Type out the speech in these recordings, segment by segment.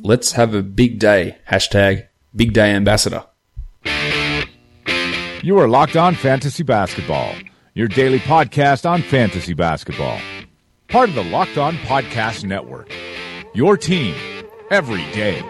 Let's have a big day. Hashtag big day ambassador. You are Locked On Fantasy Basketball, your daily podcast on fantasy basketball. Part of the Locked On Podcast Network. Your team every day.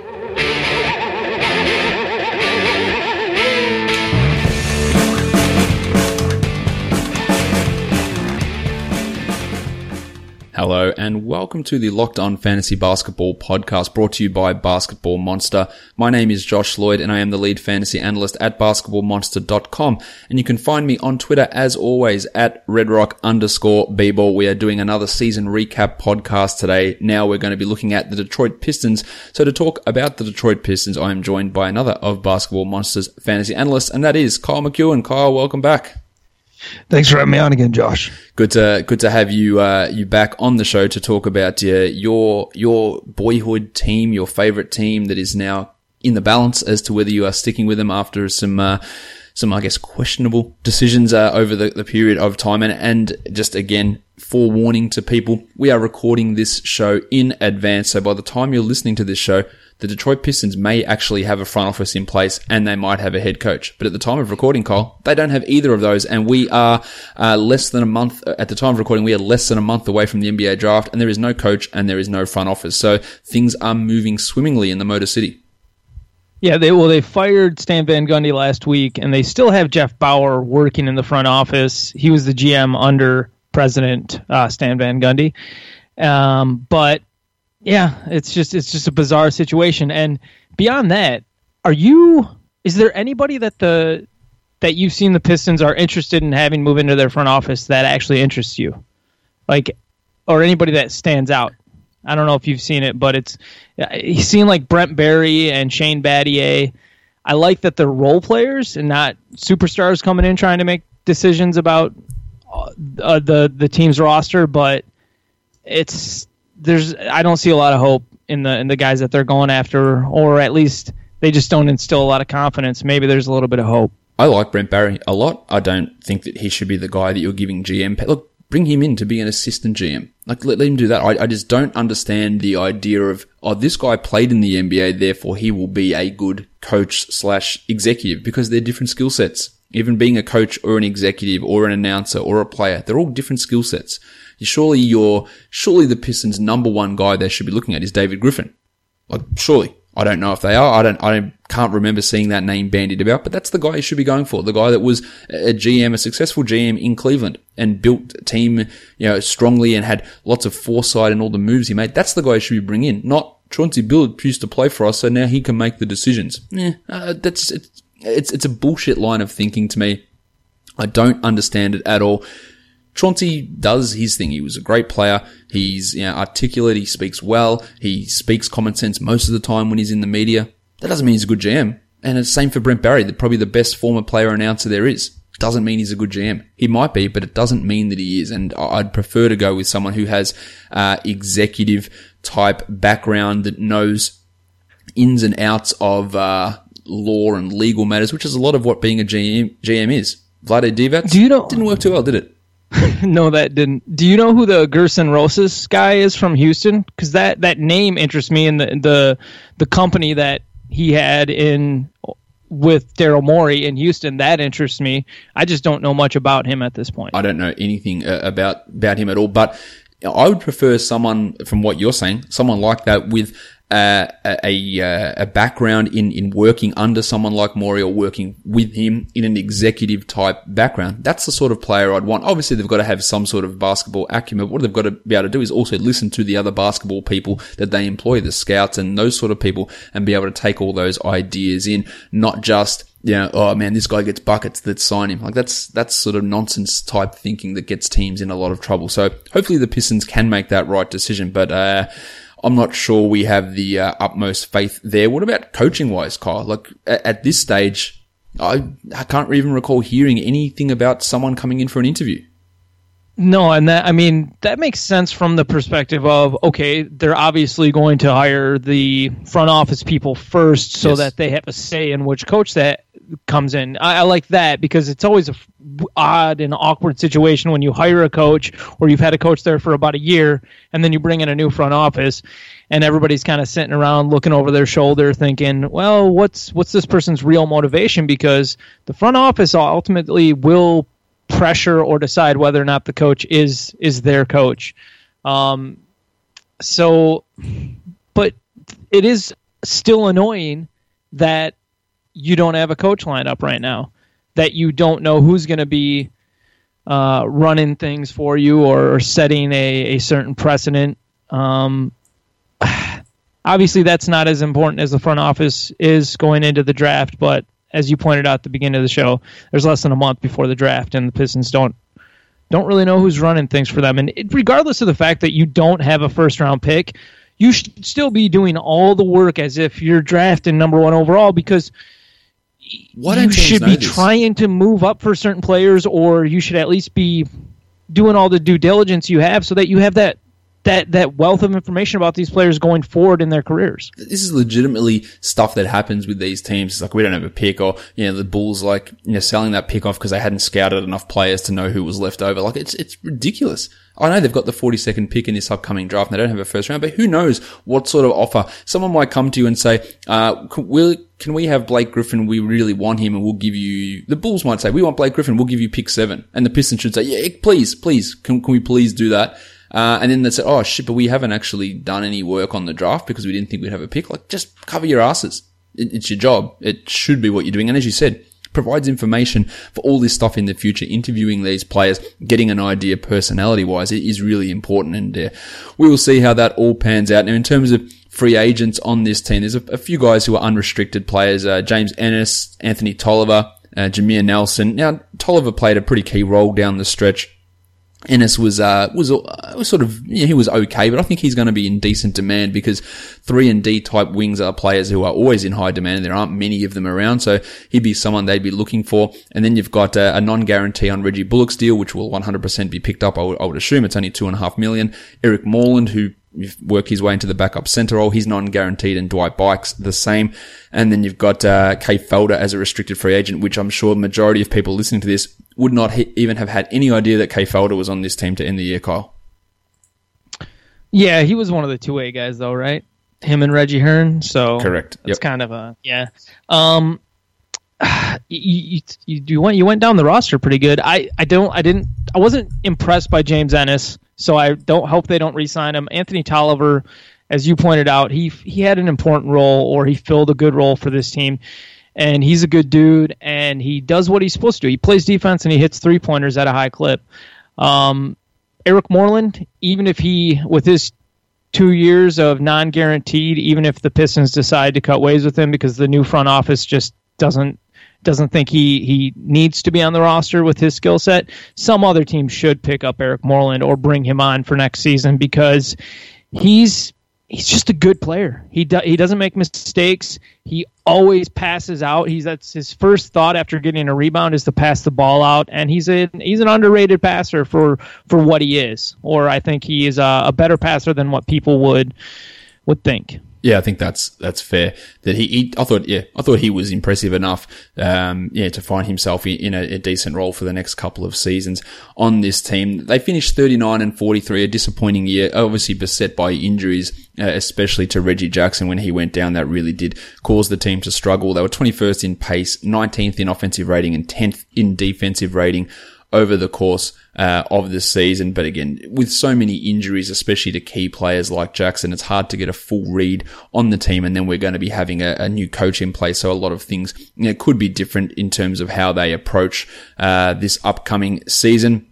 Hello and welcome to the Locked On Fantasy Basketball podcast brought to you by Basketball Monster. My name is Josh Lloyd and I am the lead fantasy analyst at basketballmonster.com. And you can find me on Twitter as always at redrock underscore bball. We are doing another season recap podcast today. Now we're going to be looking at the Detroit Pistons. So to talk about the Detroit Pistons, I am joined by another of Basketball Monster's fantasy analysts and that is Kyle McEwen. Kyle, welcome back. Thanks for having me on again, Josh. Good to good to have you uh, you back on the show to talk about your your boyhood team, your favorite team that is now in the balance as to whether you are sticking with them after some uh, some I guess questionable decisions uh, over the, the period of time, and and just again forewarning to people, we are recording this show in advance, so by the time you're listening to this show the Detroit Pistons may actually have a front office in place and they might have a head coach. But at the time of recording, Kyle, they don't have either of those. And we are uh, less than a month, at the time of recording, we are less than a month away from the NBA draft and there is no coach and there is no front office. So things are moving swimmingly in the Motor City. Yeah, they well they fired Stan Van Gundy last week, and they still have Jeff Bower working in the front office. He was the GM under President uh, Stan Van Gundy, um, but yeah, it's just it's just a bizarre situation. And beyond that, are you? Is there anybody that the that you've seen the Pistons are interested in having move into their front office that actually interests you, like, or anybody that stands out? I don't know if you've seen it, but it's he's seen like Brent Barry and Shane Battier. I like that they're role players and not superstars coming in trying to make decisions about uh, the the team's roster, but it's there's I don't see a lot of hope in the in the guys that they're going after, or at least they just don't instill a lot of confidence. Maybe there's a little bit of hope. I like Brent Barry a lot. I don't think that he should be the guy that you're giving GM. Look, bring him in to be an assistant GM. Like let, let him do that. I, I just don't understand the idea of oh this guy played in the NBA, therefore he will be a good coach slash executive because they're different skill sets. Even being a coach or an executive or an announcer or a player, they're all different skill sets surely your, surely the Pistons number one guy they should be looking at is David Griffin. Like, surely. I don't know if they are. I don't, I don't, can't remember seeing that name bandied about, but that's the guy you should be going for. The guy that was a GM, a successful GM in Cleveland and built a team, you know, strongly and had lots of foresight in all the moves he made. That's the guy you should be bringing in, not Chauncey Billups used to play for us, so now he can make the decisions. Yeah, uh, that's, it's, it's, it's a bullshit line of thinking to me. I don't understand it at all. Chauncey does his thing. He was a great player. He's you know, articulate. He speaks well. He speaks common sense most of the time when he's in the media. That doesn't mean he's a good GM. And it's the same for Brent Barry, probably the best former player announcer there is. Doesn't mean he's a good GM. He might be, but it doesn't mean that he is. And I'd prefer to go with someone who has uh, executive type background that knows ins and outs of uh, law and legal matters, which is a lot of what being a GM, GM is. Vlade Divac Do you know- didn't work too well, did it? no, that didn't. Do you know who the Gerson Rosas guy is from Houston? Because that, that name interests me in the the the company that he had in with Daryl Morey in Houston. That interests me. I just don't know much about him at this point. I don't know anything uh, about about him at all. But I would prefer someone from what you're saying, someone like that with uh, a, a background in, in working under someone like Morey or working with him in an executive type background. That's the sort of player I'd want. Obviously, they've got to have some sort of basketball acumen. But What they've got to be able to do is also listen to the other basketball people that they employ, the scouts and those sort of people, and be able to take all those ideas in, not just you know, oh man, this guy gets buckets, let's sign him. Like that's, that's sort of nonsense type thinking that gets teams in a lot of trouble. So hopefully the Pistons can make that right decision. But, uh, I'm not sure we have the uh, utmost faith there. What about coaching wise, Kyle? Like at, at this stage, I, I can't even recall hearing anything about someone coming in for an interview. No, and that I mean that makes sense from the perspective of okay, they're obviously going to hire the front office people first, so Yes. that they have a say in which coach that comes in. I, I like that because it's always a f- odd and awkward situation when you hire a coach or you've had a coach there for about a year, and then you bring in a new front office, and everybody's kind of sitting around looking over their shoulder, thinking, well, what's what's this person's real motivation? Because the front office ultimately will pressure or decide whether or not the coach is is their coach. Um, so, but it is still annoying that you don't have a coach lined up right now. That you don't know who's going to be uh, running things for you or, or setting a, a certain precedent. Um, obviously, that's not as important as the front office is going into the draft, but as you pointed out at the beginning of the show, there's less than a month before the draft, and the Pistons don't don't really know who's running things for them. And it, regardless of the fact that you don't have a first round pick, you should still be doing all the work as if you're drafting number one overall because Why you should be this? trying to move up for certain players, or you should at least be doing all the due diligence you have so that you have that that that wealth of information about these players going forward in their careers. this is legitimately stuff that happens with these teams. It's like we don't have a pick, or you know the Bulls like you know selling that pick off because they hadn't scouted enough players to know who was left over. Like it's it's ridiculous. I know they've got the 42nd pick in this upcoming draft and they don't have a first round, but who knows what sort of offer someone might come to you and say, uh, can, will, can we have Blake Griffin? We really want him and we'll give you, the Bulls might say, we want Blake Griffin. We'll give you pick seven. And the Pistons should say, yeah, please, please, can, can we please do that? Uh, and then they said, oh shit, but we haven't actually done any work on the draft because we didn't think we'd have a pick. Like, just cover your asses. It, it's your job. It should be what you're doing. And as you said, provides information for all this stuff in the future. Interviewing these players, getting an idea personality wise, it is really important. And uh, we will see how that all pans out. Now, in terms of free agents on this team, there's a, a few guys who are unrestricted players. Uh, James Ennis, Anthony Tolliver, uh, Jameer Nelson. Now, Tolliver played a pretty key role down the stretch. Ennis was uh, was uh, sort of yeah, he was okay, but I think he's going to be in decent demand because three and D type wings are players who are always in high demand. There aren't many of them around, so he'd be someone they'd be looking for. And then you've got uh, a non guarantee on Reggie Bullock's deal, which will 100% be picked up. I would, I would assume it's only two and a half million. Eric Moreland, who work his way into the backup center role. He's non-guaranteed, and Dwight Buycks the same. And then you've got uh, Kay Felder as a restricted free agent, which I'm sure the majority of people listening to this would not he- even have had any idea that Kay Felder was on this team to end the year. Kyle, Yeah, he was one of the two way guys though, right? Him and Reggie Hearn. So Correct. That's Yep. kind of a yeah. Um, you, you, you you went you went down the roster pretty good. I I don't I didn't I wasn't impressed by James Ennis, so I don't hope they don't re-sign him. Anthony Tolliver, as you pointed out, he he had an important role or he filled a good role for this team. And he's a good dude, and he does what he's supposed to do. He plays defense and he hits three pointers at a high clip. Um, Eric Moreland, even if he, with his two years of non guaranteed, even if the Pistons decide to cut ways with him because the new front office just doesn't doesn't think he, he needs to be on the roster with his skill set, some other team should pick up Eric Moreland or bring him on for next season because he's he's just a good player. He do, he doesn't make mistakes. He always passes out. He's that's his first thought after getting a rebound is to pass the ball out, and he's a he's an underrated passer for for what he is. Or I think he is a, a better passer than what people would would think. Yeah, I think that's that's fair. That he, he I thought, yeah, I thought he was impressive enough, um, yeah, to find himself in, a, a decent role for the next couple of seasons on this team. They finished thirty nine and forty three, a disappointing year, obviously beset by injuries, uh, especially to Reggie Jackson when he went down. That really did cause the team to struggle. They were twenty first in pace, nineteenth in offensive rating, and tenth in defensive rating over the course uh, of the season. But again, with so many injuries, especially to key players like Jackson, it's hard to get a full read on the team. And then we're going to be having a, a new coach in place, so a lot of things you know, could be different in terms of how they approach uh, this upcoming season.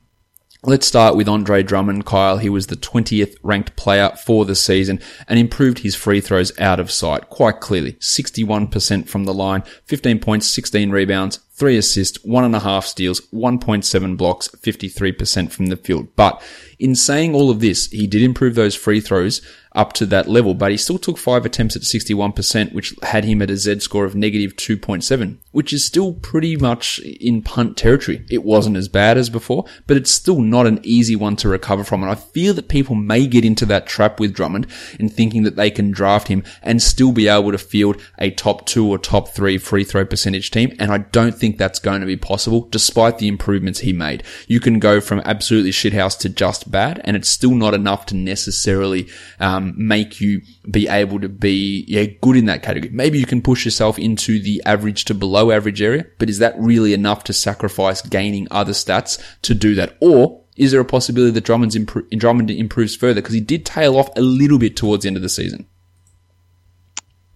Let's start with Andre Drummond, Kyle. He was the 20th ranked player for the season and improved his free throws out of sight quite clearly. 61% from the line, 15 points, 16 rebounds, 3 assists, 1.5 steals, 1.7 blocks, 53% from the field. But in saying all of this, he did improve those free throws up to that level, but he still took 5 attempts at 61%, which had him at a Z score of negative 2.7, which is still pretty much in punt territory. It wasn't as bad as before, but it's still not an easy one to recover from. And I fear that people may get into that trap with Drummond in thinking that they can draft him and still be able to field a top two or top three free throw percentage team. And I don't think that's going to be possible despite the improvements he made. You can go from absolutely shithouse to just bad and it's still not enough to necessarily um, make you be able to be yeah, good in that category. Maybe you can push yourself into the average to below average area, but is that really enough to sacrifice gaining other stats to do that? Or is there a possibility that Drummond's impro- Drummond improves further? Because he did tail off a little bit towards the end of the season.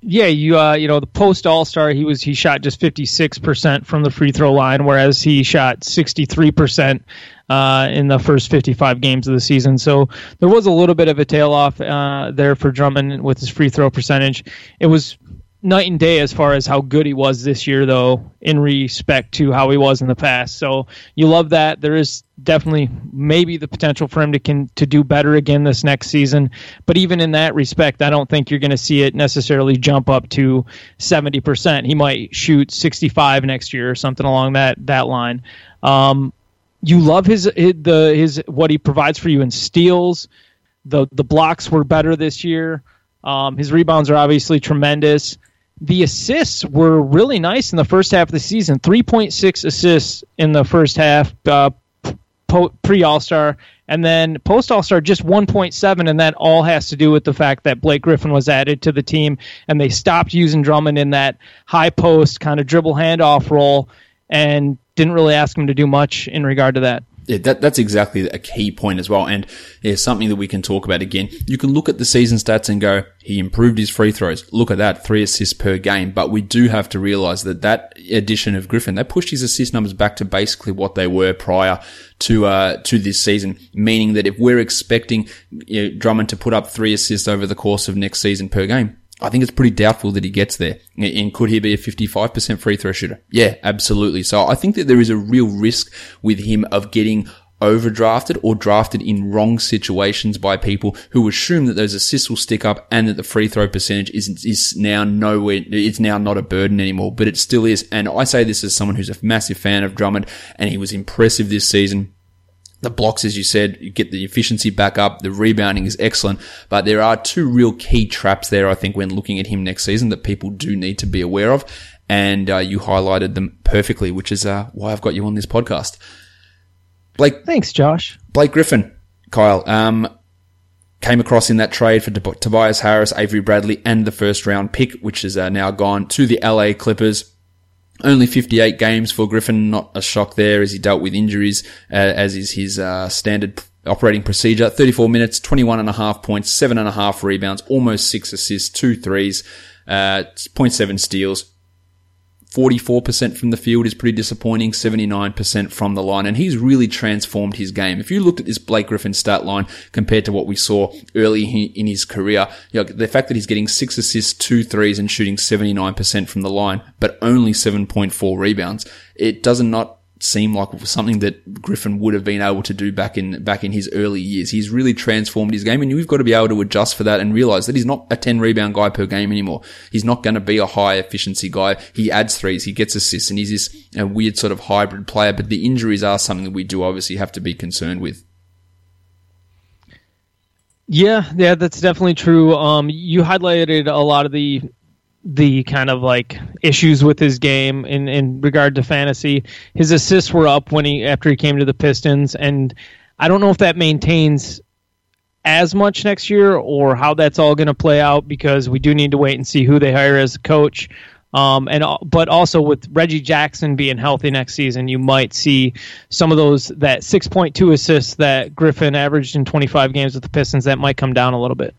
Yeah, you uh, you know the post All Star, he was he shot just fifty six percent from the free throw line, whereas he shot sixty three percent uh, in the first 55 games of the season. So there was a little bit of a tail off uh, there for Drummond with his free throw percentage. It was night and day as far as how good he was this year, though, in respect to how he was in the past. So you love that. There is definitely maybe the potential for him to can to do better again this next season. But even in that respect, I don't think you're going to see it necessarily jump up to 70%. He might shoot 65 next year or something along that that line. Um, you love his, his the his what he provides for you in steals. The the blocks were better this year. Um, his rebounds are obviously tremendous the assists were really nice in the first half of the season. 3.6 assists in the first half uh, pre All Star, and then post All Star just 1.7, and that all has to do with the fact that Blake Griffin was added to the team, and they stopped using Drummond in that high post kind of dribble handoff role, and didn't really ask him to do much in regard to that yeah, that, that's exactly a key point as well. And it's something that we can talk about again. You can look at the season stats and go, he improved his free throws. Look at that, three assists per game. But we do have to realize that that addition of Griffin, they pushed his assist numbers back to basically what they were prior to, uh, to this season. Meaning that if we're expecting you know, Drummond to put up three assists over the course of next season per game, I think it's pretty doubtful that he gets there. And could he be a 55% free throw shooter? Yeah, absolutely. So I think that there is a real risk with him of getting overdrafted or drafted in wrong situations by people who assume that those assists will stick up and that the free throw percentage is, is now nowhere, it's now not a burden anymore, but it still is. And I say this as someone who's a massive fan of Drummond and he was impressive this season the blocks, as you said, you get the efficiency back up. The rebounding is excellent, but there are two real key traps there. I think when looking at him next season that people do need to be aware of. And uh, you highlighted them perfectly, which is uh, why I've got you on this podcast. Blake, thanks, Josh. Blake Griffin, Kyle, um, came across in that trade for Tobias Harris, Avery Bradley, and the first round pick, which is uh, now gone to the LA Clippers. Only 58 games for Griffin, not a shock there as he dealt with injuries, uh, as is his uh, standard operating procedure. 34 minutes, 21 and a half points, seven and a half rebounds, almost six assists, two threes, uh, 0.7 steals, 44% from the field is pretty disappointing, 79% from the line, and he's really transformed his game. If you looked at this Blake Griffin stat line compared to what we saw early in his career, you know, the fact that he's getting six assists, two threes, and shooting 79% from the line, but only 7.4 rebounds, it does not seem like something that Griffin would have been able to do back in back in his early years. He's really transformed his game, and we've got to be able to adjust for that and realize that he's not a ten rebound guy per game anymore. He's not going to be a high efficiency guy. He adds threes, he gets assists, and he's this a weird sort of hybrid player. But the injuries are something that we do obviously have to be concerned with. Yeah, yeah, that's definitely true. Um, you highlighted a lot of the the kind of like issues with his game in in regard to fantasy. His assists were up when he after he came to the Pistons, and I don't know if that maintains as much next year or how that's all going to play out because we do need to wait and see who they hire as a coach. Um, and but also with Reggie Jackson being healthy next season, you might see some of those that 6.2 assists that Griffin averaged in 25 games with the Pistons that might come down a little bit.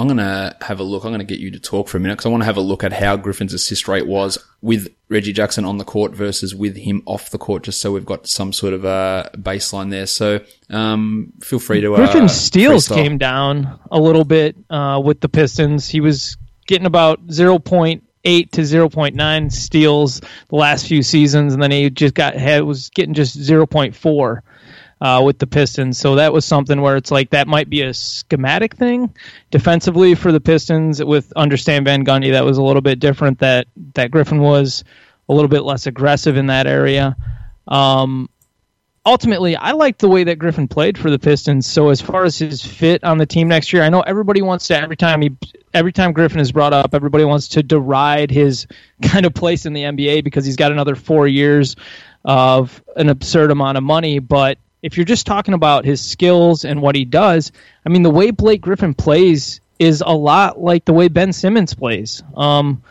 I'm going to have a look. I'm going to get you to talk for a minute because I want to have a look at how Griffin's assist rate was with Reggie Jackson on the court versus with him off the court, just so we've got some sort of a baseline there. So um, feel free to. Uh, Griffin's steals freestyle. came down a little bit uh, with the Pistons. He was getting about 0.8 to 0.9 steals the last few seasons, and then he just got had was getting just 0.4 uh, with the Pistons. So that was something where it's like that might be a schematic thing defensively for the Pistons with under Stan Van Gundy. That was a little bit different. That that Griffin was a little bit less aggressive in that area. Um, ultimately, I like the way that Griffin played for the Pistons. So as far as his fit on the team next year, I know everybody wants to every time he every time Griffin is brought up, everybody wants to deride his kind of place in the NBA because he's got another four years of an absurd amount of money. But if you're just talking about his skills and what he does, I mean, the way Blake Griffin plays is a lot like the way Ben Simmons plays. Um,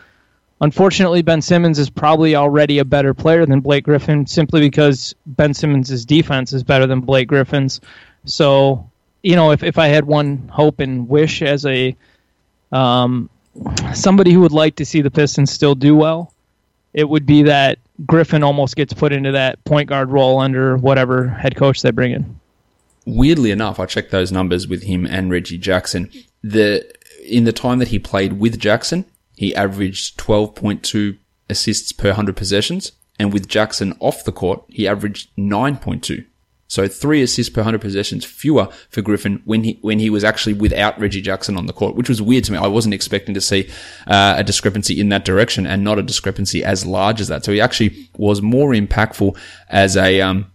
unfortunately, Ben Simmons is probably already a better player than Blake Griffin simply because Ben Simmons' defense is better than Blake Griffin's. So, you know, if, if I had one hope and wish as a um, somebody who would like to see the Pistons still do well, it would be that Griffin almost gets put into that point guard role under whatever head coach they bring in. Weirdly enough, I checked those numbers with him and Reggie Jackson. The in the time that he played with Jackson, he averaged 12.2 assists per 100 possessions, and with Jackson off the court, he averaged 9.2. So three assists per 100 possessions fewer for Griffin when he when he was actually without Reggie Jackson on the court, which was weird to me. I wasn't expecting to see uh, a discrepancy in that direction and not a discrepancy as large as that. So he actually was more impactful as a um,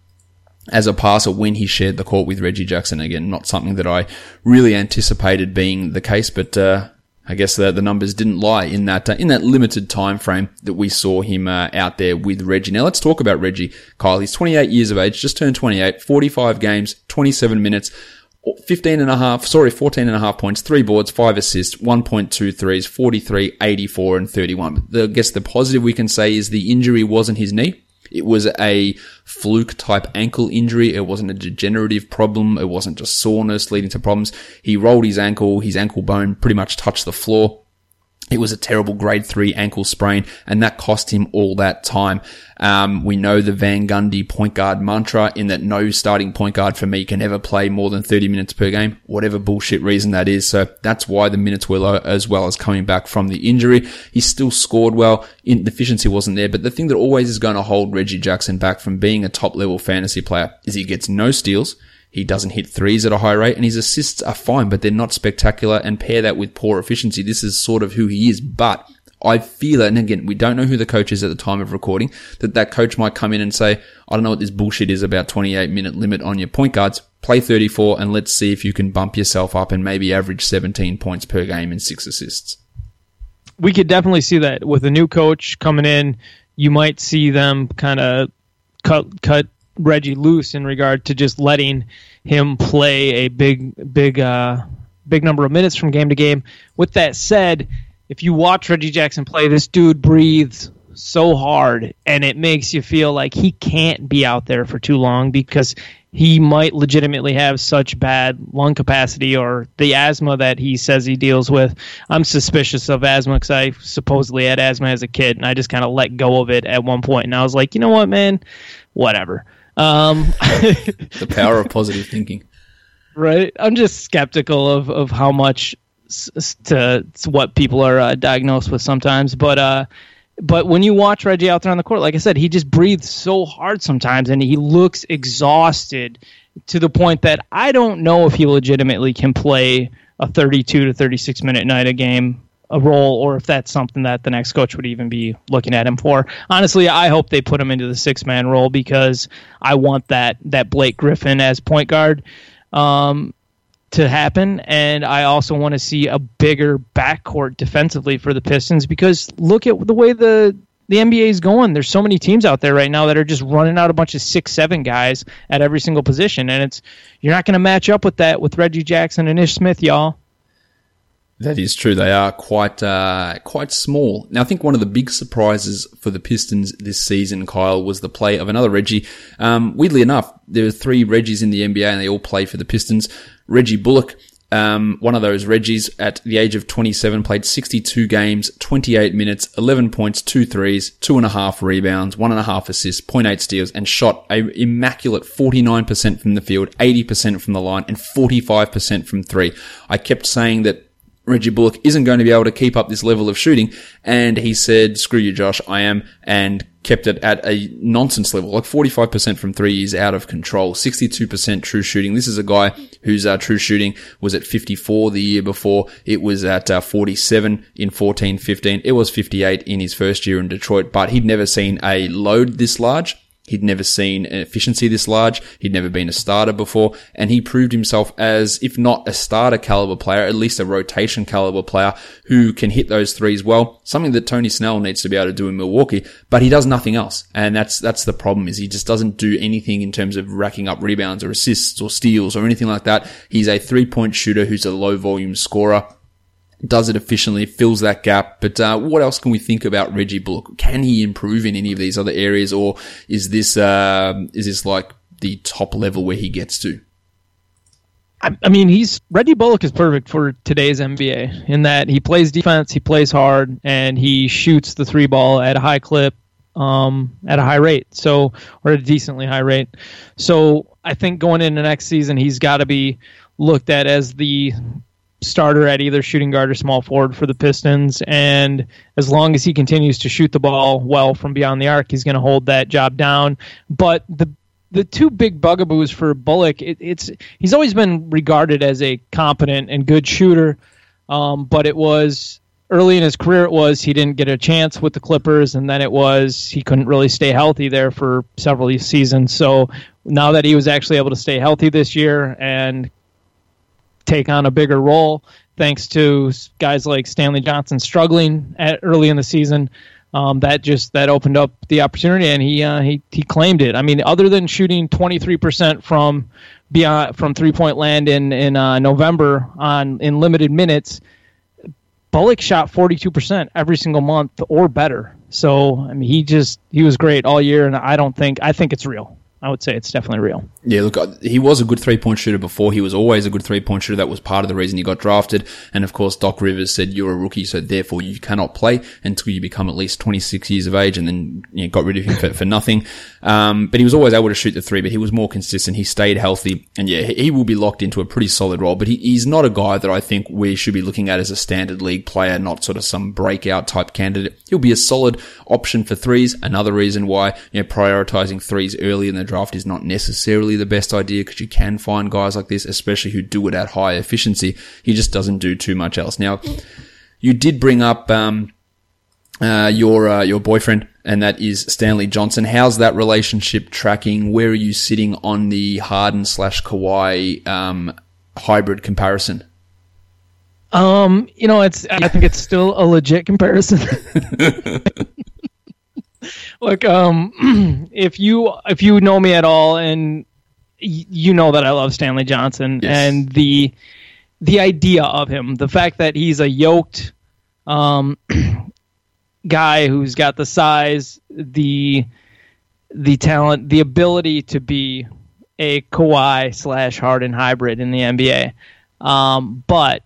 as a passer when he shared the court with Reggie Jackson. Again, not something that I really anticipated being the case, but uh, I guess the, the numbers didn't lie in that uh, in that limited time frame that we saw him uh, out there with Reggie. Now let's talk about Reggie. Kyle, he's 28 years of age, just turned 28, 45 games, 27 minutes. 15 and a half, sorry, 14 and a half points, three boards, five assists, 1.2 threes, 43, 84, and 31. The, I guess the positive we can say is the injury wasn't his knee. It was a fluke type ankle injury. It wasn't a degenerative problem. It wasn't just soreness leading to problems. He rolled his ankle. His ankle bone pretty much touched the floor. It was a terrible grade three ankle sprain, and that cost him all that time. Um, we know the Van Gundy point guard mantra in that no starting point guard for me can ever play more than 30 minutes per game, whatever bullshit reason that is. So that's why the minutes were low as well as coming back from the injury. He still scored well. In, the efficiency wasn't there, but the thing that always is going to hold Reggie Jackson back from being a top level fantasy player is he gets no steals. He doesn't hit threes at a high rate and his assists are fine, but they're not spectacular and pair that with poor efficiency. This is sort of who he is, but I feel it. And again, we don't know who the coach is at the time of recording that that coach might come in and say, I don't know what this bullshit is about 28 minute limit on your point guards. Play 34 and let's see if you can bump yourself up and maybe average 17 points per game and six assists. We could definitely see that with a new coach coming in. You might see them kind of cut, cut Reggie loose in regard to just letting him play a big, big, uh, big number of minutes from game to game. With that said, if you watch Reggie Jackson play, this dude breathes so hard, and it makes you feel like he can't be out there for too long because he might legitimately have such bad lung capacity or the asthma that he says he deals with. I'm suspicious of asthma because I supposedly had asthma as a kid, and I just kind of let go of it at one point, and I was like, you know what, man, whatever. Um, the power of positive thinking. Right. I'm just skeptical of, of how much to, to what people are uh, diagnosed with sometimes. But uh, but when you watch Reggie out there on the court, like I said, he just breathes so hard sometimes, and he looks exhausted to the point that I don't know if he legitimately can play a 32 to 36 minute night a game a role or if that's something that the next coach would even be looking at him for. Honestly, I hope they put him into the six man role because I want that that Blake Griffin as point guard um, to happen, and I also want to see a bigger backcourt defensively for the Pistons because look at the way the the NBA is going. There's so many teams out there right now that are just running out a bunch of six, seven guys at every single position, and it's you're not going to match up with that with Reggie Jackson and Ish Smith, y'all. That is true. They are quite uh, quite small. Now, I think one of the big surprises for the Pistons this season, Kyle, was the play of another Reggie. Um, weirdly enough, there are three Reggies in the NBA, and they all play for the Pistons. Reggie Bullock, um, one of those Reggies at the age of 27, played 62 games, 28 minutes, 11 points, two threes, two and a half rebounds, one and a half assists, 0.8 steals, and shot a immaculate 49% from the field, 80% from the line, and 45% from three. I kept saying that Reggie Bullock isn't going to be able to keep up this level of shooting. And he said, screw you, Josh, I am. And kept it at a nonsense level. Like 45% from three is out of control. 62% true shooting. This is a guy whose uh, true shooting was at 54 the year before. It was at uh, 47 in 14, 15. It was 58 in his first year in Detroit, but he'd never seen a load this large. He'd never seen an efficiency this large. He'd never been a starter before. And he proved himself as, if not a starter caliber player, at least a rotation caliber player who can hit those threes well. Something that Tony Snell needs to be able to do in Milwaukee, but he does nothing else. And that's, that's the problem is he just doesn't do anything in terms of racking up rebounds or assists or steals or anything like that. He's a three point shooter who's a low volume scorer does it efficiently, fills that gap. But uh, what else can we think about Reggie Bullock? Can he improve in any of these other areas, or is this uh, is this like the top level where he gets to? I, I mean, he's Reggie Bullock is perfect for today's NBA in that he plays defense, he plays hard, and he shoots the three ball at a high clip, um, at a high rate. So, or a decently high rate. So, I think going into next season, he's got to be looked at as the starter at either shooting guard or small forward for the Pistons. And as long as he continues to shoot the ball well from beyond the arc, he's going to hold that job down. But the the two big bugaboos for Bullock, it, it's he's always been regarded as a competent and good shooter, um, but it was early in his career it was he didn't get a chance with the Clippers, and then it was he couldn't really stay healthy there for several seasons. So now that he was actually able to stay healthy this year and take on a bigger role thanks to guys like Stanley Johnson struggling at, early in the season. Um, that just that opened up the opportunity, and he uh, he he claimed it. I mean, other than shooting 23% from beyond from three point land in in uh, November on in limited minutes, Bullock shot 42% every single month or better. So I mean, he just he was great all year, and I don't think I think it's real. I would say it's definitely real. Yeah, look, uh, he was a good three point shooter before. He was always a good three point shooter. That was part of the reason he got drafted. And of course, Doc Rivers said, you're a rookie, so therefore you cannot play until you become at least 26 years of age and then you know, got rid of him for, for nothing. Um, but he was always able to shoot the three, but he was more consistent. He stayed healthy. And yeah, he will be locked into a pretty solid role, but he, he's not a guy that I think we should be looking at as a standard league player, not sort of some breakout type candidate. He'll be a solid option for threes. Another reason why, you know, prioritizing threes early in the draft is not necessarily the best idea because you can find guys like this, especially who do it at high efficiency. He just doesn't do too much else. Now, you did bring up um, uh, your uh, your boyfriend, and that is Stanley Johnson. How's that relationship tracking? Where are you sitting on the Harden slash Kawhi um, hybrid comparison? Um, you know, it's I think it's still a legit comparison. Look, um, if you if you know me at all, and you know that I love Stanley Johnson, yes. and the the idea of him, the fact that he's a yoked um, guy who's got the size, the the talent, the ability to be a Kawhi slash Harden hybrid in the NBA, um, but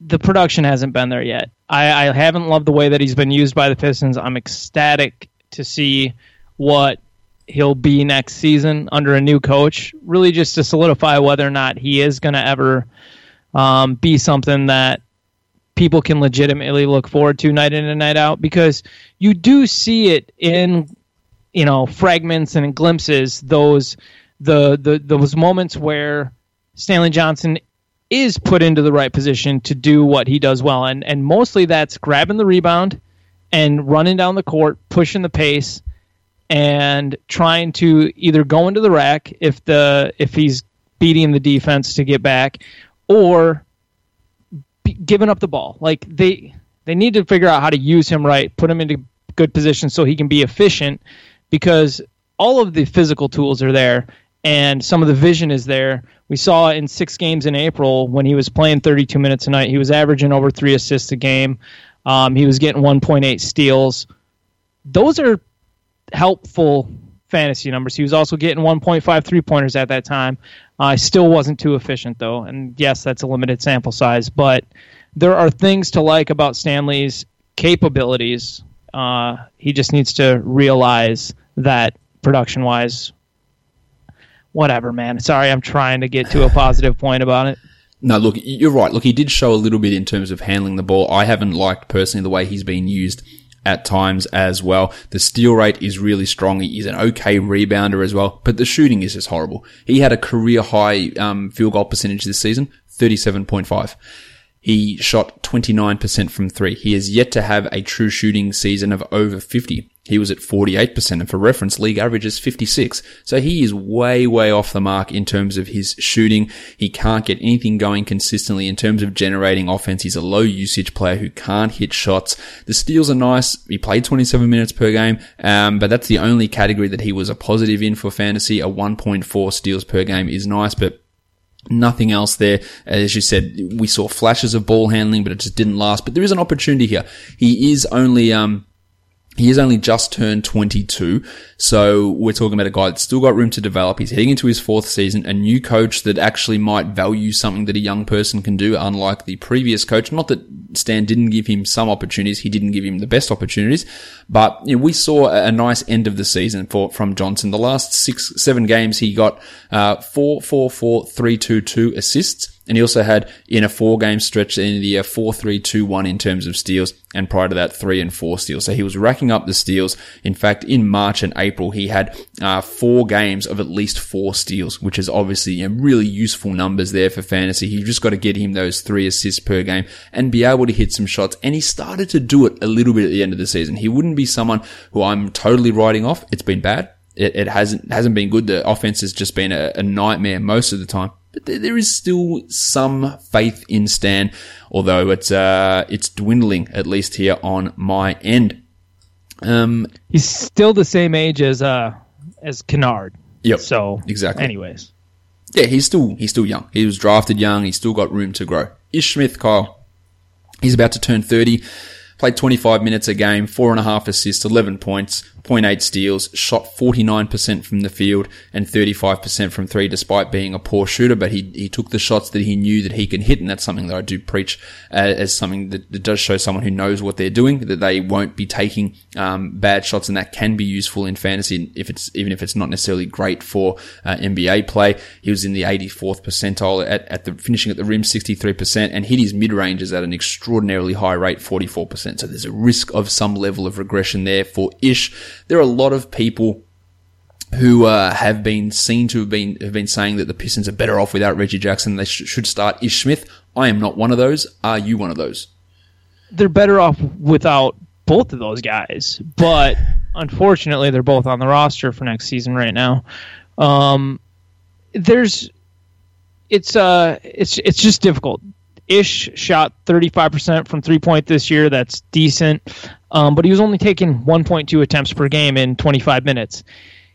the production hasn't been there yet. I, I haven't loved the way that he's been used by the Pistons. I'm ecstatic to see what he'll be next season under a new coach, really just to solidify whether or not he is going to ever um, be something that people can legitimately look forward to night in and night out. Because you do see it in you know fragments and glimpses those the, the those moments where Stanley Johnson is put into the right position to do what he does well. And and mostly that's grabbing the rebound and running down the court, pushing the pace, and trying to either go into the rack if the if he's beating the defense to get back, or giving up the ball. Like they they need to figure out how to use him right, put him into good position so he can be efficient, because all of the physical tools are there and some of the vision is there. We saw in six games in April when he was playing 32 minutes a night, he was averaging over three assists a game. Um, he was getting 1.8 steals. Those are helpful fantasy numbers. He was also getting 1.5 three pointers at that time. I uh, still wasn't too efficient though, and yes, that's a limited sample size. But there are things to like about Stanley's capabilities. Uh, he just needs to realize that production wise, whatever, man. Sorry, I'm trying to get to a positive point about it. No, look, you're right. Look, he did show a little bit in terms of handling the ball. I haven't liked personally the way he's been used at times as well. The steal rate is really strong. He's an okay rebounder as well, but the shooting is just horrible. He had a career high um, field goal percentage this season, 37.5. He shot 29% from three. He has yet to have a true shooting season of over 50. He was at 48%, and for reference, league average is 56. So he is way, way off the mark in terms of his shooting. He can't get anything going consistently in terms of generating offense. He's a low usage player who can't hit shots. The steals are nice. He played 27 minutes per game, um, but that's the only category that he was a positive in for fantasy. A 1.4 steals per game is nice, but Nothing else there. As you said, we saw flashes of ball handling, but it just didn't last. But there is an opportunity here. He is only, um, he has only just turned 22. So we're talking about a guy that's still got room to develop. He's heading into his fourth season, a new coach that actually might value something that a young person can do, unlike the previous coach. Not that Stan didn't give him some opportunities. He didn't give him the best opportunities, but you know, we saw a nice end of the season for, from Johnson. The last six, seven games, he got, uh, four, four, four, three, two, two assists. And he also had in a four game stretch in the year 4 3 2 1 in terms of steals, and prior to that, 3 and 4 steals. So he was racking up the steals. In fact, in March and April, he had uh, four games of at least four steals, which is obviously you know, really useful numbers there for fantasy. You just got to get him those three assists per game and be able to hit some shots. And he started to do it a little bit at the end of the season. He wouldn't be someone who I'm totally writing off. It's been bad. It, it hasn't hasn't been good. The offense has just been a, a nightmare most of the time but there is still some faith in Stan, although it's uh, it's dwindling at least here on my end. Um, he's still the same age as uh as Kennard. Yep. So exactly. Anyways, yeah, he's still he's still young. He was drafted young. He's still got room to grow. Ish Smith, Kyle. He's about to turn thirty. Played 25 minutes a game, four and a half assists, 11 points, 0.8 steals, shot 49% from the field and 35% from three despite being a poor shooter, but he, he took the shots that he knew that he can hit. And that's something that I do preach uh, as something that, that, does show someone who knows what they're doing, that they won't be taking, um, bad shots. And that can be useful in fantasy if it's, even if it's not necessarily great for uh, NBA play. He was in the 84th percentile at, at the finishing at the rim, 63% and hit his mid ranges at an extraordinarily high rate, 44%. So there's a risk of some level of regression there for Ish there are a lot of people who uh, have been seen to have been have been saying that the Pistons are better off without Reggie Jackson. They sh- should start Ish Smith. I am not one of those. Are you one of those? They're better off without both of those guys, but unfortunately, they're both on the roster for next season right now. Um, there's, it's uh, it's it's just difficult. Ish shot 35% from three point this year. That's decent. Um, but he was only taking 1.2 attempts per game in 25 minutes.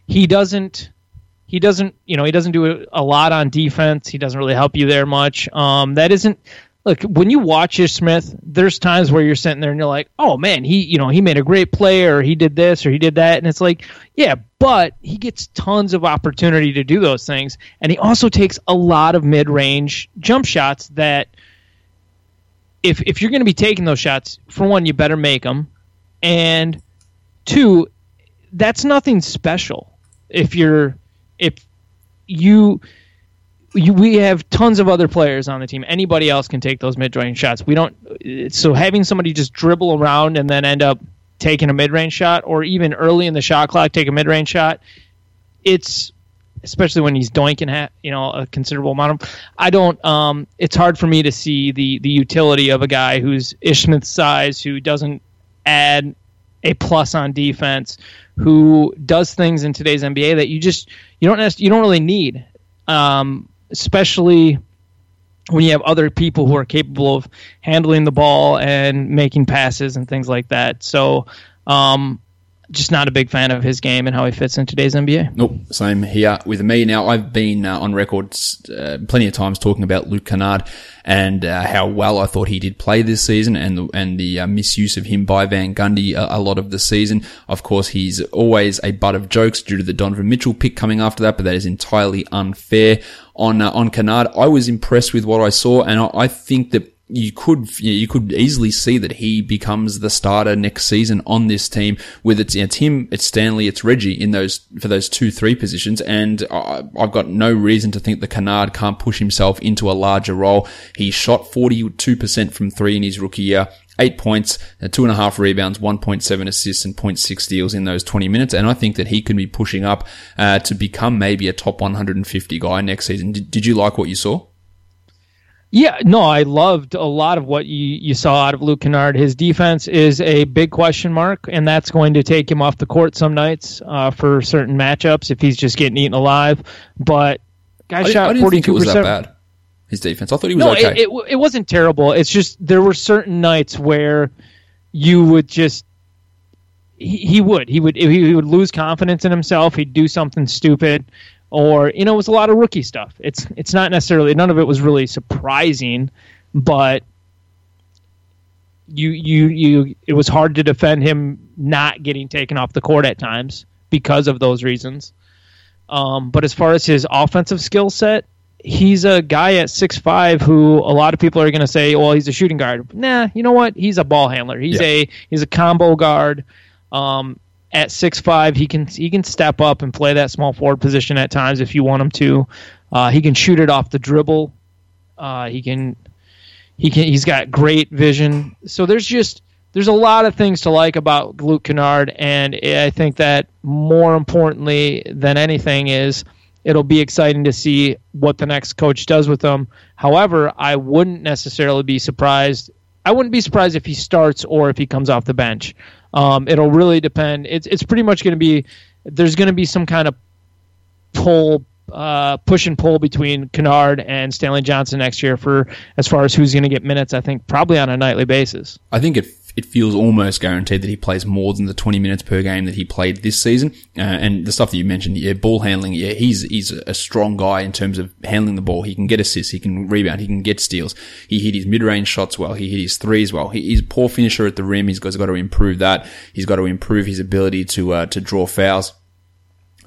He doesn't. He doesn't, you know, he doesn't do a lot on defense. He doesn't really help you there much. Um, that isn't, look, when you watch Ish Smith, there's times where you're sitting there and you're like, oh man, he, you know, he made a great play or he did this or he did that. And it's like, yeah, but he gets tons of opportunity to do those things. And he also takes a lot of mid range jump shots that if, if you're going to be taking those shots, for one, you better make them and two, that's nothing special. If you're if you you, we have tons of other players on the team. Anybody else can take those mid-range shots. We don't. So having somebody just dribble around and then end up taking a mid-range shot, or even early in the shot clock take a mid-range shot, it's especially when he's doinking, you know, a considerable amount of. I don't. Um, it's hard for me to see the the utility of a guy who's Ish Smith's size, who doesn't add a plus on defense who does things in today's NBA that you just you don't you don't really need, um, especially when you have other people who are capable of handling the ball and making passes and things like that. So, um, just not a big fan of his game and how he fits in today's NBA. Nope, same here with me. Now, I've been uh, on record uh, plenty of times talking about Luke Kennard and uh, how well I thought he did play this season and the, and the uh, misuse of him by Van Gundy a, a, lot of the season. Of course, he's always a butt of jokes due to the Donovan Mitchell pick coming after that, but that is entirely unfair on uh, on Kennard. I was impressed with what I saw, and I, I think that you could you could easily see that he becomes the starter next season on this team. With it's, it's him, it's Stanley, it's Reggie in those for those two three positions, and I, I've got no reason to think the Kennard can't push himself into a larger role. He shot forty two percent from three in his rookie year eight points, uh, two and a half rebounds, 1.7 assists and 0.6 steals in those 20 minutes. And I think that he can be pushing up uh, to become maybe a top 150 guy next season. Did, did you like what you saw? Yeah, no, I loved a lot of what you, you saw out of Luke Kennard. His defense is a big question mark, and that's going to take him off the court some nights uh, for certain matchups if he's just getting eaten alive. But guy I shot forty two percent. Bad. His defense. I thought he was no, okay. It, it, it wasn't terrible. It's just there were certain nights where you would just he, he would he would he would lose confidence in himself. He'd do something stupid or you know it was a lot of rookie stuff. It's it's not necessarily none of it was really surprising, but you you you it was hard to defend him not getting taken off the court at times because of those reasons. Um, but as far as his offensive skill set, he's a guy at six five who a lot of people are going to say, well, he's a shooting guard. Nah, you know what? He's a ball handler. He's yeah. a he's a combo guard. Um, at six five, he can he can step up and play that small forward position at times if you want him to. Uh, he can shoot it off the dribble. Uh, he can he can he's got great vision. So there's just there's a lot of things to like about Luke Kennard, and I think that more importantly than anything is it'll be exciting to see what the next coach does with him. However, I wouldn't necessarily be surprised. I wouldn't be surprised if he starts or if he comes off the bench. Um, it'll really depend. It's it's pretty much going to be there's going to be some kind of pull, uh, push and pull between Kennard and Stanley Johnson next year for as far as who's going to get minutes. I think probably on a nightly basis. I think it it feels almost guaranteed that he plays more than the 20 minutes per game that he played this season. Uh, and the stuff that you mentioned, yeah, ball handling, yeah, he's, he's a strong guy in terms of handling the ball. He can get assists, he can rebound, he can get steals. He hit his mid-range shots well, he hit his threes well. He, he's a poor finisher at the rim. He's got, he's got to improve that. He's got to improve his ability to, uh, to draw fouls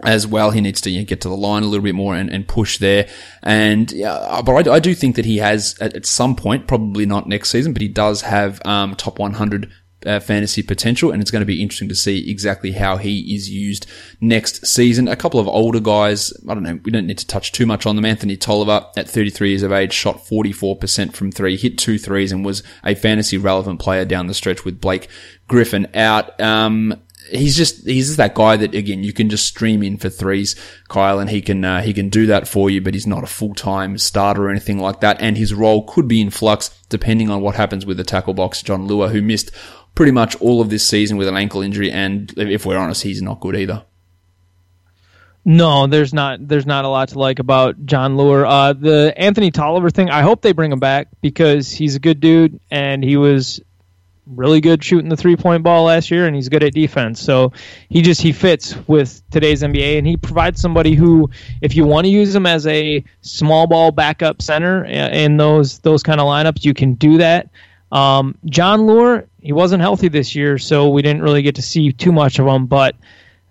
as well. He needs to you know, get to the line a little bit more and, and push there. And but I, I, do think that he has at, at, some point, probably not next season, but he does have um, top 100 uh, fantasy potential, and it's going to be interesting to see exactly how he is used next season. A couple of older guys, I don't know, we don't need to touch too much on them. Anthony Tolliver, at 33 years of age, shot 44% from three, hit two threes, and was a fantasy relevant player down the stretch with Blake Griffin out. Um, he's just he's just that guy that again you can just stream in for threes, Kyle, and he can uh, he can do that for you. But he's not a full time starter or anything like that, and his role could be in flux depending on what happens with the tackle box. Jon Leuer, who missed pretty much all of this season with an ankle injury, and if we're honest, he's not good either. No, there's not. There's not a lot to like about Jon Leuer. Uh, the Anthony Tolliver thing. I hope they bring him back because he's a good dude and he was really good shooting the three point ball last year, and he's good at defense. So he just he fits with today's NBA, and he provides somebody who, if you want to use him as a small ball backup center in those those kind of lineups, you can do that. Um, Jon Leuer, he wasn't healthy this year, so we didn't really get to see too much of him. But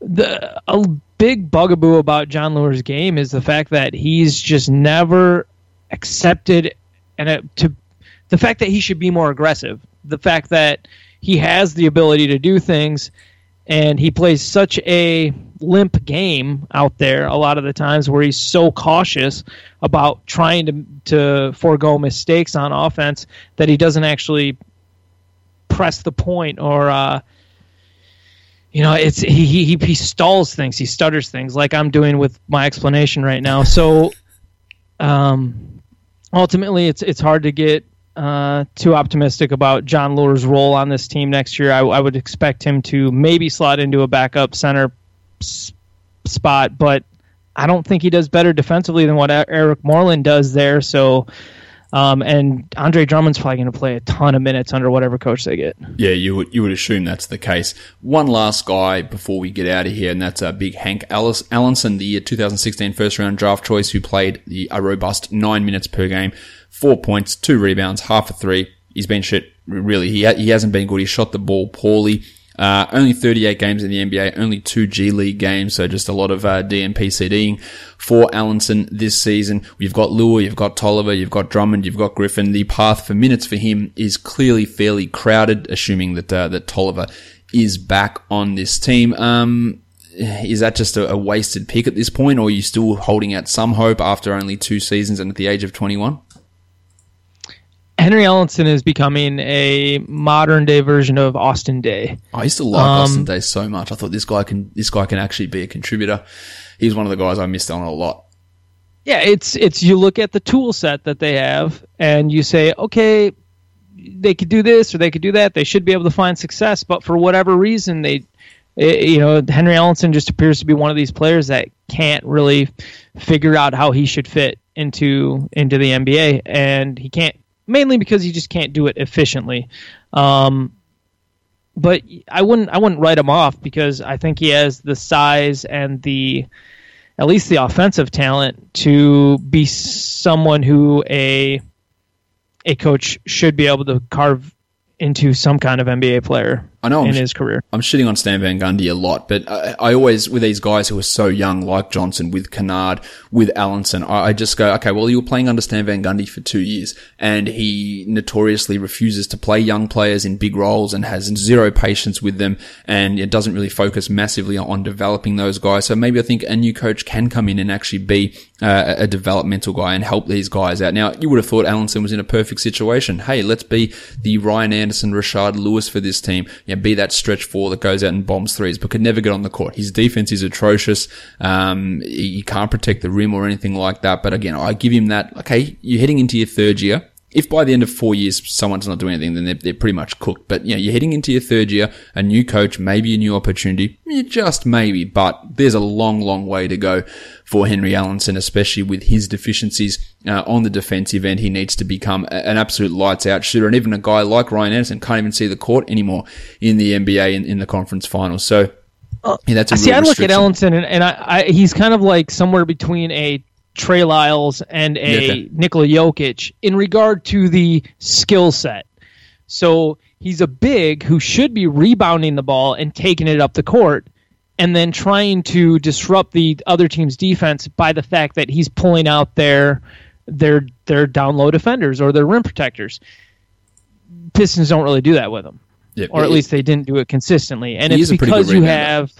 the a big bugaboo about Jon Leuer's game is the fact that he's just never accepted and to the fact that he should be more aggressive the fact that he has the ability to do things and he plays such a limp game out there a lot of the times where he's so cautious about trying to to forego mistakes on offense that he doesn't actually press the point or uh, you know it's he, he he stalls things. He stutters things like I'm doing with my explanation right now. So um ultimately it's it's hard to get uh, too optimistic about Jon Leuer's role on this team next year. I, I would expect him to maybe slot into a backup center s- spot, but I don't think he does better defensively than what Eric Moreland does there. So, um, and Andre Drummond's probably going to play a ton of minutes under whatever coach they get. Yeah, you would you would assume that's the case. One last guy before we get out of here, and that's uh, Big Hank Alice, Ellenson, the 2016 first round draft choice, who played the, a robust nine minutes per game four points, two rebounds, half a three. He's been shit. Really, he ha- he hasn't been good. He shot the ball poorly. Uh, only 38 games in the NBA, only two G League games, so just a lot of uh, DNPCDing for Ellenson this season. You've got Leuer, you've got Tolliver, you've got Drummond, you've got Griffin. The path for minutes for him is clearly fairly crowded, assuming that uh, that Tolliver is back on this team. Um, is that just a, a, wasted pick at this point, or are you still holding out some hope after only two seasons and at the age of 21? Henry Ellenson is becoming a modern day version of Austin Daye. I used to like um, Austin Daye so much. I thought this guy can this guy can actually be a contributor. He's one of the guys I missed on a lot. Yeah, it's it's you look at the tool set that they have and you say, okay, they could do this or they could do that. They should be able to find success, but for whatever reason, they, it, you know, Henry Ellenson just appears to be one of these players that can't really figure out how he should fit into into the NBA, and he can't mainly because he just can't do it efficiently. Um, but I wouldn't I wouldn't write him off because I think he has the size and the at least the offensive talent to be someone who a a coach should be able to carve into some kind of NBA player. I know in I'm, his career. I'm shitting on Stan Van Gundy a lot, but I, I, always with these guys who are so young, like Johnson, with Kennard, with Ellenson, I, I, just go, okay, well, you were playing under Stan Van Gundy for two years, and he notoriously refuses to play young players in big roles and has zero patience with them, and it doesn't really focus massively on developing those guys. So maybe I think a new coach can come in and actually be uh, a developmental guy and help these guys out. Now, you would have thought Ellenson was in a perfect situation. Hey, let's be the Ryan Anderson, Rashard Lewis for this team. You know, be that stretch four that goes out and bombs threes, but could never get on the court. His defense is atrocious. Um, he can't protect the rim or anything like that. But again, I give him that. Okay, you're heading into your third year if by the end of four years someone's not doing anything, then they're, they're pretty much cooked. But you know, you're heading into your third year, a new coach, maybe a new opportunity, just maybe, but there's a long, long way to go for Henry Ellenson, especially with his deficiencies uh, on the defensive end. He needs to become an absolute lights out shooter, and even a guy like Ryan Anderson can't even see the court anymore in the NBA in, in the conference finals. So. Yeah, that's a see. I look at Ellenson, and, and I, I, he's kind of like somewhere between a Trey Lyles and a Nikola Jokic in regard to the skill set. So he's a big who should be rebounding the ball and taking it up the court and then trying to disrupt the other team's defense by the fact that he's pulling out their their their down low defenders or their rim protectors. Pistons don't really do that with him. Yeah, or at least they didn't do it consistently. And it's because you have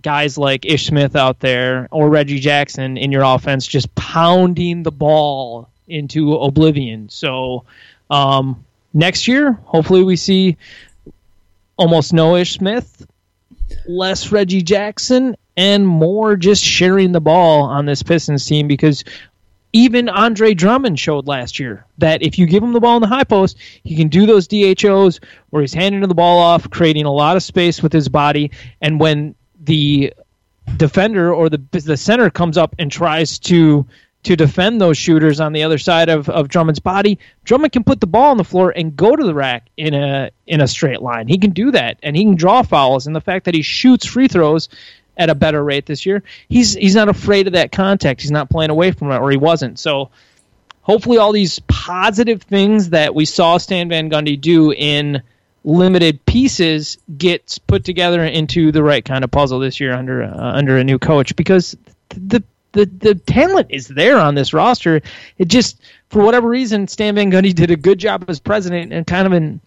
guys like Ish Smith out there or Reggie Jackson in your offense just pounding the ball into oblivion. So um, next year, hopefully, we see almost no Ish Smith, less Reggie Jackson, and more just sharing the ball on this Pistons team because even Andre Drummond showed last year that if you give him the ball in the high post, he can do those DHOs where he's handing the ball off, creating a lot of space with his body. And when the defender or the the center comes up and tries to to defend those shooters on the other side of, of Drummond's body, Drummond can put the ball on the floor and go to the rack in a in a straight line. He can do that and he can draw fouls and the fact that he shoots free throws at a better rate this year, he's he's not afraid of that contact. He's not playing away from it or he wasn't. So hopefully all these positive things that we saw Stan Van Gundy do in limited pieces gets put together into the right kind of puzzle this year under uh, under a new coach because the the the talent is there on this roster. It just for whatever reason Stan Van Gundy did a good job as president and kind of an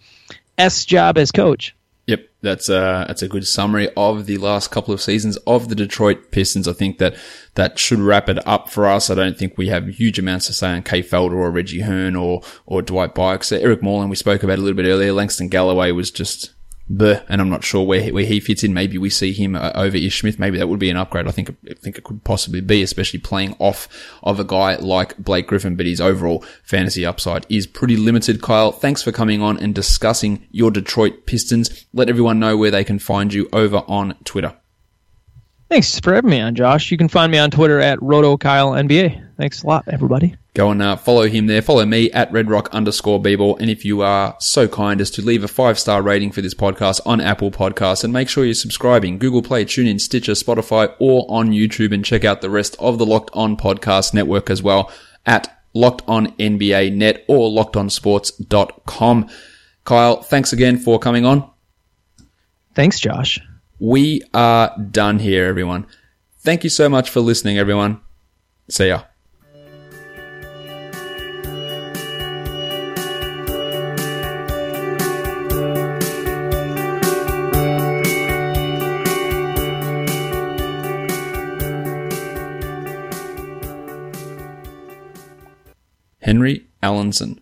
S job as coach. Yep, that's a that's a good summary of the last couple of seasons of the Detroit Pistons. I think that that should wrap it up for us. I don't think we have huge amounts to say on Kay Felder or Reggie Hearn or or Dwight Buycks. Eric Moreland we spoke about a little bit earlier. Langston Galloway was just And I'm not sure where he, where he fits in. Maybe we see him uh, over Ish Smith. Maybe that would be an upgrade. I think I think it could possibly be, especially playing off of a guy like Blake Griffin. But his overall fantasy upside is pretty limited. Kyle, thanks for coming on and discussing your Detroit Pistons. Let everyone know where they can find you over on Twitter. Thanks for having me on, Josh. You can find me on Twitter at RotoKyleNBA. Thanks a lot, everybody. Go and uh, follow him there. Follow me at redrock underscore bball. And if you are so kind as to leave a five star rating for this podcast on Apple Podcasts and make sure you're subscribing, Google Play, TuneIn, Stitcher, Spotify, or on YouTube and check out the rest of the Locked On Podcast Network as well at Locked On NBA Net or LockedOnSports.com. Kyle, thanks again for coming on. Thanks, Josh. We are done here, everyone. Thank you so much for listening, everyone. See ya. Henry Ellenson.